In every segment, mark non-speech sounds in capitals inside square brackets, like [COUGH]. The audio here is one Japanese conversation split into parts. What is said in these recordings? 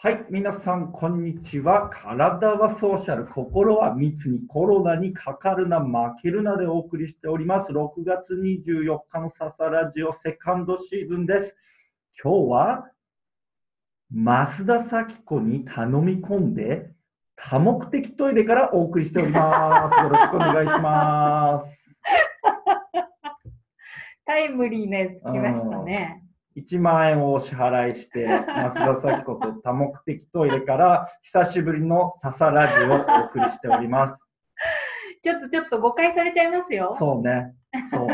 はい、皆さん、こんにちは。体はソーシャル、心は密にコロナにかかるな、負けるなでお送りしております。6月24日のササラジオセカンドシーズンです。今日は、増田咲子に頼み込んで、多目的トイレからお送りしております。よろしくお願いします。[LAUGHS] タイムリーなやつ来ましたね。1万円をお支払いして、増田咲子と多目的トイレから久しぶりのササラジオをお送りしております。[LAUGHS] ちょっとちょっと誤解されちゃいますよ。そうね。そう。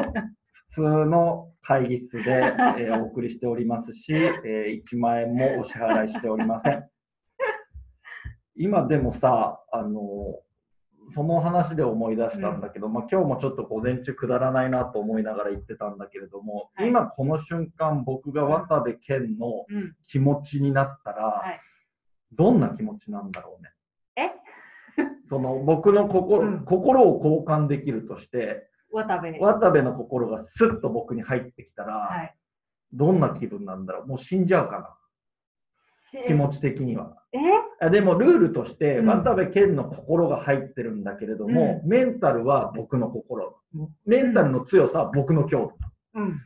普通の会議室で、[LAUGHS] えーお送りしておりますし、えー1万円もお支払いしておりません。今でもさ、あのその話で思い出したんだけど、まあ、今日もちょっと午前中くだらないなと思いながら言ってたんだけれども、はい今この瞬間僕が渡部健のうん。気持ちになったら、はい。どんな気持ちなんだろうね？え？[LAUGHS] その僕の心,、うん心を交換できるとして、渡部。渡部の心がスッと僕に入ってきたら、はい。どんな気分なんだろう？もう死んじゃうかなし気持ち的には。え？あでもルールとして、うん渡部健の心が入ってるんだけれども、メンタルは僕の心。メンタルの強さは僕の強度。うん。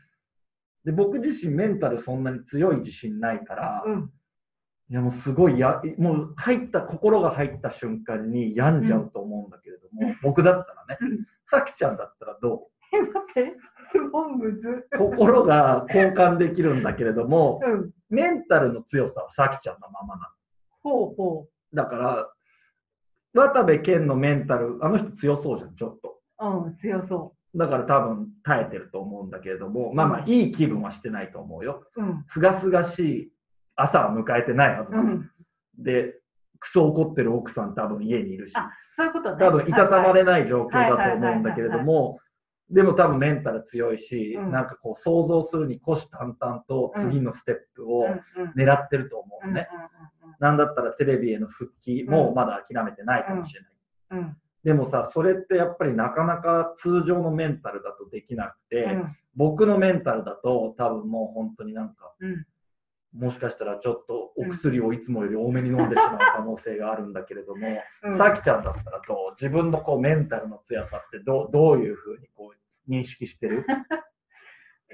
で僕自身メンタルそんなに強い自信ないから、うん。いやもうすごいや、もう入った、心が入った瞬間に病んじゃうと思うんだけれども、僕だったらねうん、さきちゃんだったらどえ、待って、質問むず。う心が交換できるんだけれども、うん。メンタルの強さはさきちゃんのままなほうほの。だから、渡部健のメンタル、あの人強そうじゃん、ちょっと。う。うん、強そだから多分耐えてると思うんだけれども、まあまあいい気分はしてないと思うよ。すがすがしい朝は迎えてないはず。うん。で、クソ怒ってる奥さん多分家にいるし。あ、そういうことね。多分いたたまれ。れない状況だと思うんだけれども、でも多分メンタル強いし、うんなんかこう想像するに虎視眈々と次のステップをうんうん。狙ってると思うね。うんうんなんだったらテレビへの復帰もまだ諦めてないかもしれない。うんうん。でもさ、それってやっぱりなかなか通常のメンタルだとできなくて、うん。僕のメンタルだと多分もう本当になんか、うん。もしかしたらちょっとお薬をいつもより多めに飲んでしまう可能性があるんだけれども、うん。さきちゃんだったらどう？自分のこうメンタルの強さってどう？どういうふうにこう認識してる？[LAUGHS]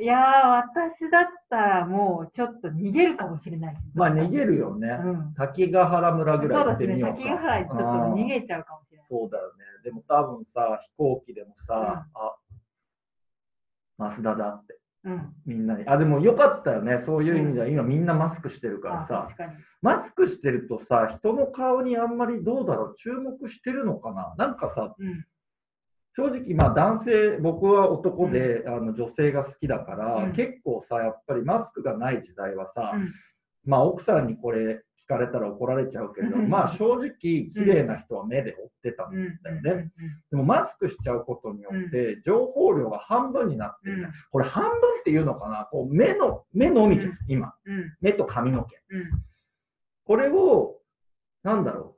いやー、私だったらもうちょっと逃げるかもしれない。まあ逃げるよね。うん。滝ヶ原村ぐらい行そうですね。ってみようか。滝ヶ原ちょっと逃げちゃうかもしれない。そうだよね。でも多分さ、飛行機でもさ、うんあ、増田だってうん。みんなに。あ、でもよかったよね。そういう意味では今みんなマスクしてるからあさ、確かに。マスクしてるとさ、人の顔にあんまりどうだろう、注目してるのかななんかさ、うん。正直、まあ男性、僕は男で、あの女性が好きだから、うん結構さ、やっぱりマスクがない時代はさ、うんまあ奥さんにこれ聞かれたら怒られちゃうけれど、うんまあ正直、綺麗な人は目で追ってたんうん。だよね。でもマスクしちゃうことによって、情報量が半分になってるじゃん、うんこれ半分っていうのかな？こう目の、目のみじゃん、うん今。うん。目と髪の毛。うん。これを、なんだろ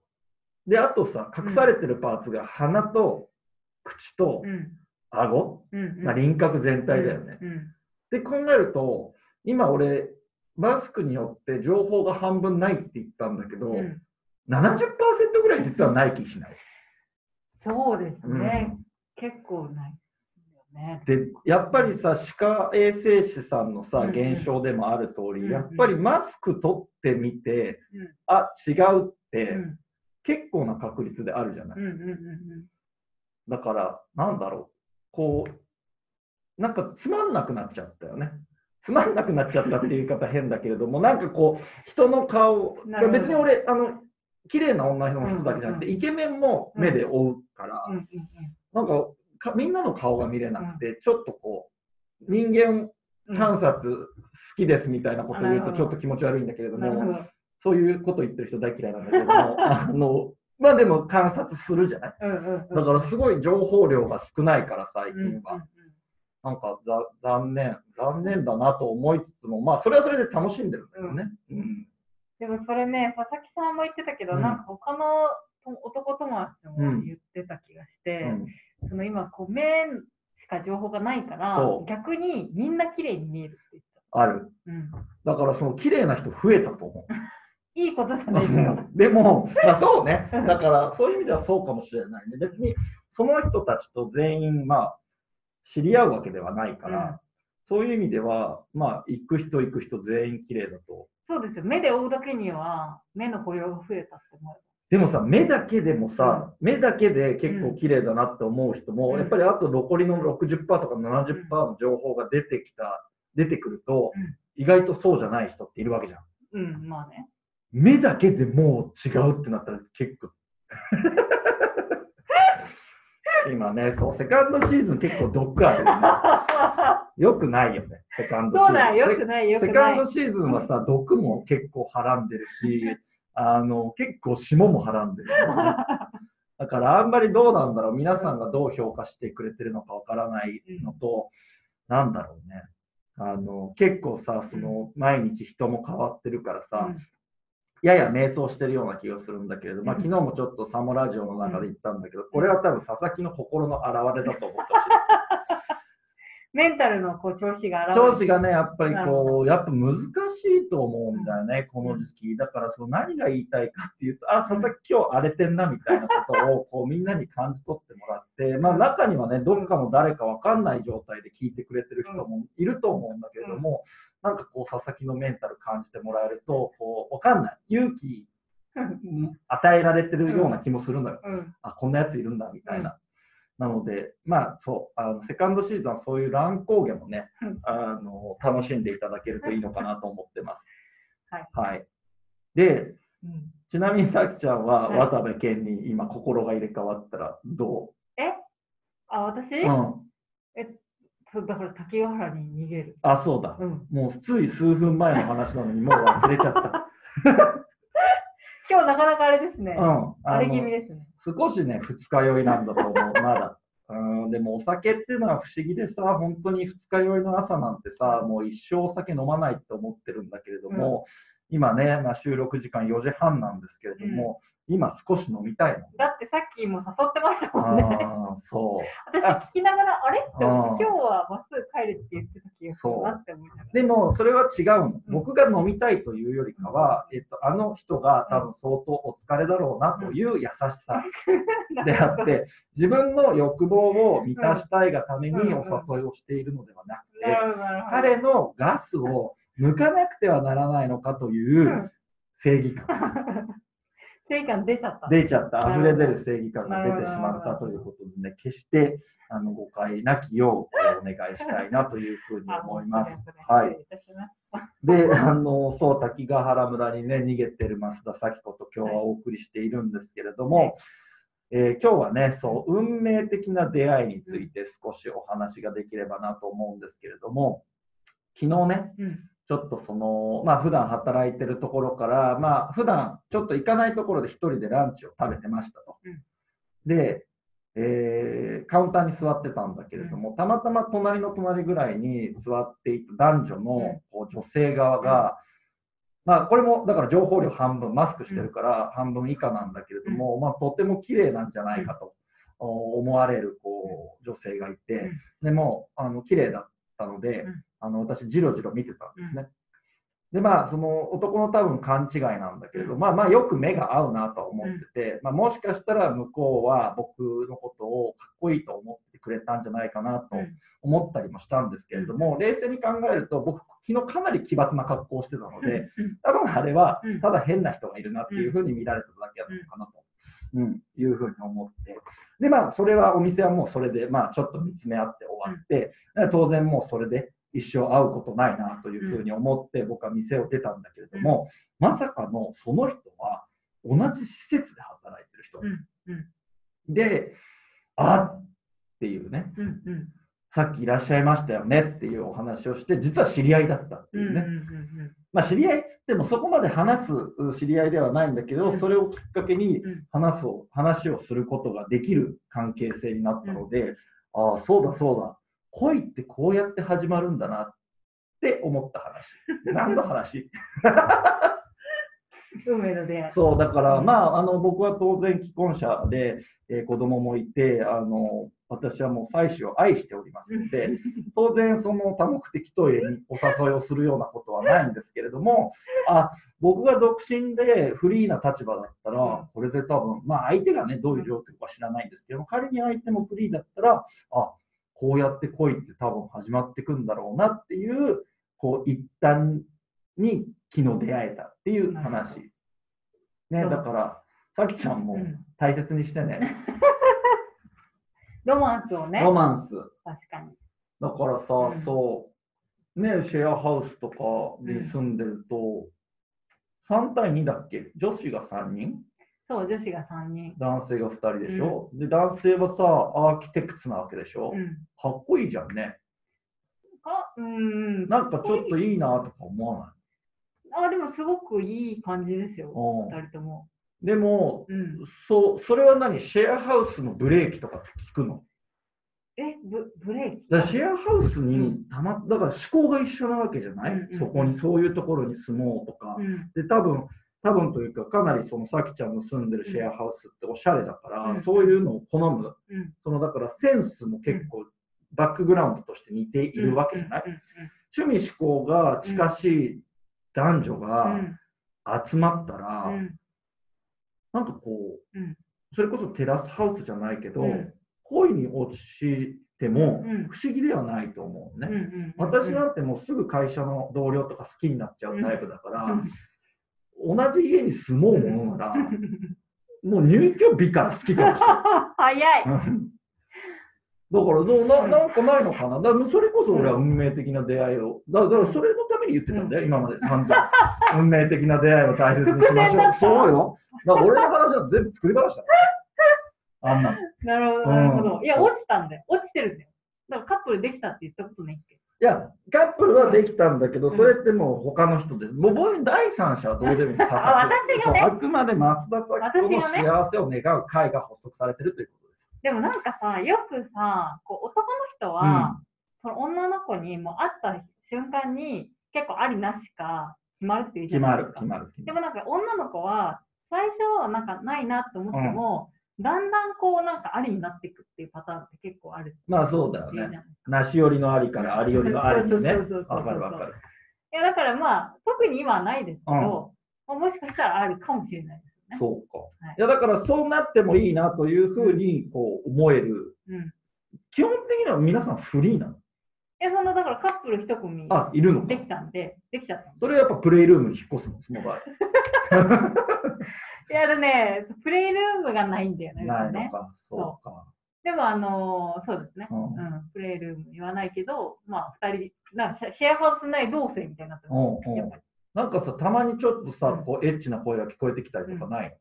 う。で、あとさ、隠されてるパーツが鼻と口とうん。顎、うん。まあ、輪郭全体だよね。うん。って考えると、今俺、マスクによって情報が半分ないって言ったんだけど、うん。70%ぐらい実はない気しない？そうですね。結構ないですよね。で、やっぱりさ、歯科衛生士さんのさ、うんうん現象でもある通り、うんうんやっぱりマスク取ってみて、うんあ、違うって、うん。結構な確率であるじゃない？だから、なんだろう、こう、なんかつまんなくなっちゃったよね。つまんなくなっちゃったっていう言い方変だけれども、なんかこう、人の顔、別に俺、あの、綺麗な女の人だけじゃなくて、うんイケメンも目で追うから。なんかか、みんなの顔が見れなくて、ちょっとこう、人間うん。観察好きですみたいなことを言うとちょっと気持ち悪いんだけれども。そういうこと言ってる人大嫌いなんだけれども、[LAUGHS] あの、まあでも観察するじゃない？うん。うん。だからすごい情報量が少ないから最うん。近は。なんかざ残念、残念だなと思いつつも、まあそれはそれで楽しんでるんだけどね。うん。でもそれね、佐々木さんも言ってたけど、うんなんか他のと男友達も言ってた気がして、うんその今こう目しか情報がないから逆にみんな綺麗に見えるって言ってある。た。うん。だからその綺麗な人増えたと思う。いいことじゃないですか。でも、まあ、そうね、だからそういう意味ではそうかもしれないね。別にその人たちと全員、まあ、知り合うわけではないから、うんそういう意味では、まあ、行く人行く人全員綺麗だと。そうですよ。目で追うだけには、目の保養が増えたって思う。でもさ、目だけでもさ、目だけで結構綺麗だなって思う人も、うんやっぱりあと残りの60%とか70%の情報が出てきた、出てくると、うん意外とそうじゃない人っているわけじゃん。うん、まあね。目だけでもう違うってなったら結構。[LAUGHS] 今ね、そう、セカンドシーズン結構毒あるよね。[LAUGHS] よくないよね、セカンドシーズン。そうだ、よくない、よくないセカンド。シーズンはさ、毒も結構はらんでるし、あの結構霜もはらんでるよね、[LAUGHS] だからあんまりどうなんだろう、皆さんがどう評価してくれてるのかわからないのと、なんだろうね。あの結構さ、その毎日人も変わってるからさ、うんやや迷走してるような気がするんだけれど、まあ、うん昨日もちょっとサモラジオの中で言ったんだけど、これは多分佐々木の心の表れだと思ってほしい。[LAUGHS] メンタルのこう調子が調子がね、やっぱりこう、やっぱ難しいと思うんだよね、この時期。だからその何が言いたいかっていうと、あ、佐々木今日荒れてんなみたいなことをこうみんなに感じ取ってもらって、まあ中にはね、どっかの誰かわかんない状態で聞いてくれてる人もいると思うんだけれども、なんかこう佐々木のメンタル感じてもらえると、こう、わかんない。勇気う [LAUGHS] ん与えられてるような気もするのよ。うんあ、こんなやついるんだみたいな。なので、まあそうあの、セカンドシーズンはそういう乱高下もね、うんあの楽しんでいただけるといいのかなと思ってます。はい。はい。で、うんちなみにさきちゃんははい渡部健に今心が入れ替わったらどえ？あ、私、う、うん、そうだから滝ヶ原に逃げる。あ、そうだ。うん。もうつい数分前の話なのにもう忘れちゃった。[LAUGHS] 今日なかなかあれですね。うん。荒れ気味のですね。少しね、二日酔いなんだと思う、まだ。[LAUGHS] うん、でもお酒っていうのは不思議でさ、本当に二日酔いの朝なんてさ、もう一生お酒飲まないって思ってるんだけれども、今ね、まあ、収録時間4時半なんですけれども、今少し飲みたいの。だってさっきも誘ってましたもんね。そう。私聞きながら、あれ？って今日はまっすぐ帰るって言ってた気がするなって思いながら。でも、それは違うの。僕が飲みたいというよりかは、えっと、あの人が多分相当お疲れだろうなという優しさ [LAUGHS] であって、自分の欲望を満たしたいがためにお誘いをしているのではなくて。彼のガスを抜かなくてはならないのかという正義感。[LAUGHS] 正義感出ちゃった。出ちゃった、溢れ出る正義感が出てしまったということでね、決してあの誤解なきようお願いしたいなというふうにあ思います。はい。で、[LAUGHS] あの、そう、滝ヶ原村にね、逃げてる増田咲子と今日はお送りしているんですけれども、はいえー今日はね、そう、運命的な出会いについて少しお話ができればなと思うんですけれども、昨日ね、うん。ちょっとその、まあ普段働いてるところから、まあ普段ちょっと行かないところで一人でランチを食べてましたと。うん。で、えーカウンターに座ってたんだけれども、たまたま隣の隣ぐらいに座っていた男女のこう女性側が、まあこれもだから情報量半分、マスクしてるから半分以下なんだけれども、まあとても綺麗なんじゃないかとお思われるこう女性がいて、でもあの綺麗だったので、うんあの私、じろじろ見てたんですね。で、まあ、その男の多分勘違いなんだけれど、まあまあ、よく目が合うなとは思ってて、まあ、もしかしたら向こうは僕のことをかっこいいと思ってくれたんじゃないかなとうん。思ったりもしたんですけれども、冷静に考えると、僕、昨日かなり奇抜な格好をしてたので、うん。多分あれはうん。ただ変な人がいるなっていうふうに見られただけだったのかなと、うん。いうふうに思って。で、まあ、それはお店はもうそれで、まあ、ちょっと見つめ合って終わって、当然もうそれで一生会うことないなというふうに思って、僕は店を出たんだけれども、まさかのその人は同じ施設で働いてる人。うんうん。で、あっていうね、うんうん。さっきいらっしゃいましたよねっていうお話をして、実は知り合いだったっていうね。うんうんうんまあ、知り合いっつってもそこまで話すう知り合いではないんだけど、うん。それをきっかけにうん。話すを話をすることができる関係性になったので、ああ、そうだそうだ、恋ってこうやって始まるんだなって思った話。何の話？運命の出会い。そう、だから、うんまあ、あの、僕は当然既婚者で、えー子供もいて、あの、私はもう妻子を愛しておりますので、[LAUGHS] 当然その多目的トイレにお誘いをするようなことはないんですけれども、あ、僕が独身でフリーな立場だったうんら、これで多分、まあ相手がね、どういう状況か知らないんですけども、仮に相手もフリーだったら、あ、こうやって恋って多分始まってくんだろうなっていう、こう一旦に昨日出会えたっていう話。ね、だから、さきちゃんもうん大切にしてね。[LAUGHS] ロマンスをね。ロマンス。確かに。だからさ、うんそう、ね、シェアハウスとかに住んでると、3対2だっけ？女子が3人？そう、女子が3人。男性が2人でしょ、で、男性はさ、アーキテクツなわけでしょ、うん。かっこいいじゃんね。あ、うん。なんかちょっといいなとか思わあ、でもすごくいい感じですよ。ない、二人とも。うん、でも、うん。そう、それは何？シェアハウスのブレーキとかって聞くの？え、ブブレーキ？だシェアハウスにたま、だから思考が一緒なわけじゃない、うんうんうんそこにそういうところに住もうとか、うん。で多分多分というかかなりそのさきちゃんの住んでるシェアハウスっておしゃれだから、うん。そういうのを好む。うん。そのだからセンスも結構バックグラウンドとして似ているわけじゃない、趣味思考が近しい男女うがん集まったら、うん。なんかこう、うん。それこそテラスハウスじゃないけど、うん。恋に落ちてもうん。不思議ではないと思うね、私なんてもうすぐ会社の同僚とか好きになっちゃうタイプだから、うん同じ家に住もうものなら、[LAUGHS] もう入居日から好きかもしれない。[LAUGHS] 早い。うんだからどうな、なんかないのかな。だからそれこそ俺は運命的な出会いを。だだからそれのために言ってたんだよ、今まで散々。[LAUGHS] 運命的な出会いを大切にしましょう。そうよ。だから俺の話は全部作り話だから。あんななるほど、うんなるほど。いや、落ちたんだよ。落ちてるんだよ。だからカップルできたって言ったことないっけ？や、カップルはできたんだけど、うんそれってもう他の人で、もう僕第三者はどうでもいい。佐々木あ私がねあくまで増田咲子の幸せを願う会が発足されてるということです。でもなんかさ、よくさ、こう男の人は、その女の子にもう会った瞬間に結構ありなしか決まるっていうじ決まる、ゃないですか。決まる。決でまるもなんか女の子は最初なんかないなって思っても、だんだんこうなんかありになっていくっていうパターンって結構あるまあそうだよね。なし寄りのありからあり寄りのありにね。そうそうそうそうそうわかるわかる。いやだからまあ特に今はないですけど、まあもしかしたらあるかもしれないですよね。そうか。はいいやだからそうなってもいいなというふうにこう思える。うん。基本的には皆さんフリーなの？え、そんなだからカップル一組あ、いるのかで。きたんで、できちゃったそれはやっぱプレイルームに引っ越すの、その場合。[LAUGHS] いや、あのね、プレイルームがないんだよね。ねないのか。そうか。でも、あのーそうですね、うんうん。プレイルーム言わないけど、まあ、二人、なんかシェアハウス内同棲みたいになってなんかさ、たまにちょっとさ、うんこうエッチな声が聞こえてきたりとかない、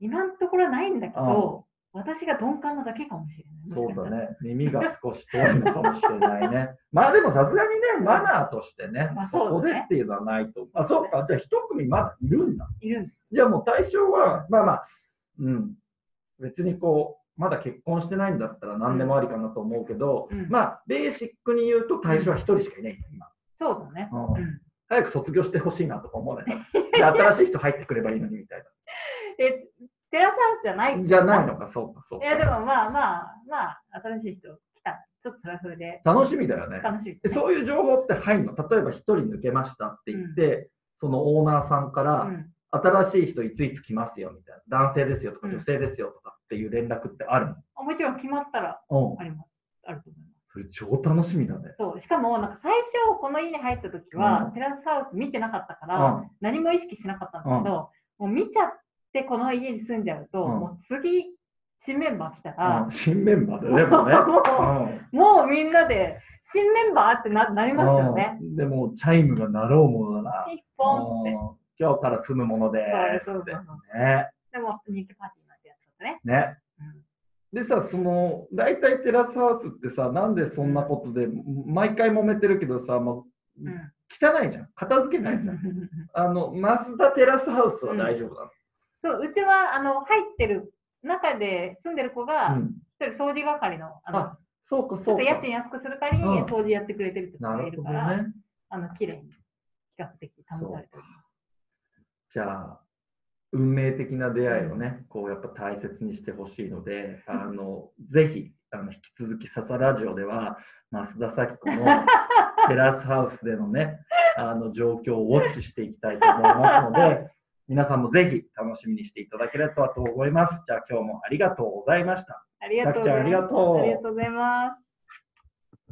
今のところはないんだけど、私が鈍感なだけかもしれない。そうだね。耳が少し遠いのかもしれないね。[LAUGHS] まあでもさすがにね、マナーとしてね、まあそこでそうだねっていうのはないと。あ、そうか。じゃあ一組まだいるんだ。いるんです。じゃあもう対象は、まあまあ、うん。別にこう、まだ結婚してないんだったら何でもありかなと思うけど、うんまあ、ベーシックに言うと対象は一人しかいないんだ、今。そうだね。うんうん早く卒業してほしいなとか思わない？[LAUGHS] で、新しい人入ってくればいいのにみたいで、テラスハウスじゃないな。じゃないのか、そうか、そういや、でか。もまあまあ、まあ、新しい人来た。ちょっとそれはそれで楽しみだよね。楽しい、でそういう情報って入るの？例えば一人抜けましたって言って、そのオーナーさんから、うん新しい人いついつ来ますよみたいな。男性ですよとかうん女性ですよとかっていう連絡ってあるあもちろん決まったらの。うん。あります。あると思います。それ超楽しみだね。そう、しかも、なんか最初、この家に入った時は、うんテラスハウス見てなかったから、うん何も意識しなかったんだけど、もう見ちゃって、この家に住んじゃうと、うんもう次、新メンバー来たら、うん新メンバーででもね。[LAUGHS] うんもうみんなで、新メンバーってななりますよね。うんでも、チャイムが鳴ろうものだな。ピッポンっつって。うん今日から住むものですってそうそうそうね。でも、人気パーティーなんてやつだったね。ね。うんでさ、その、大体テラスハウスってさ、なんでそんなことで、毎回揉めてるけどさ、もううん汚いじゃん。片付けないじゃん。[LAUGHS] あの、マスダテラスハウスは大丈夫なそう、うちは、あの、入ってる、中で住んでる子が。一人掃除係の、あのあ、そうか、そうか。家賃安くする代わりうんに掃除やってくれてるって子がいるから、ね。あの、綺麗に、比較的保たれてる。じゃあ、運命的な出会いをね、こうやっぱ大切にしてほしいので、あの [LAUGHS] ぜひあの引き続き笹ラジオでは増田咲子の [LAUGHS] テラスハウスでのねあの状況をウォッチしていきたいと思いますので皆さんもぜひ楽しみにしていただければと思いますじゃあ今日もありがとうございましたありがとうございます。ありがとうございます。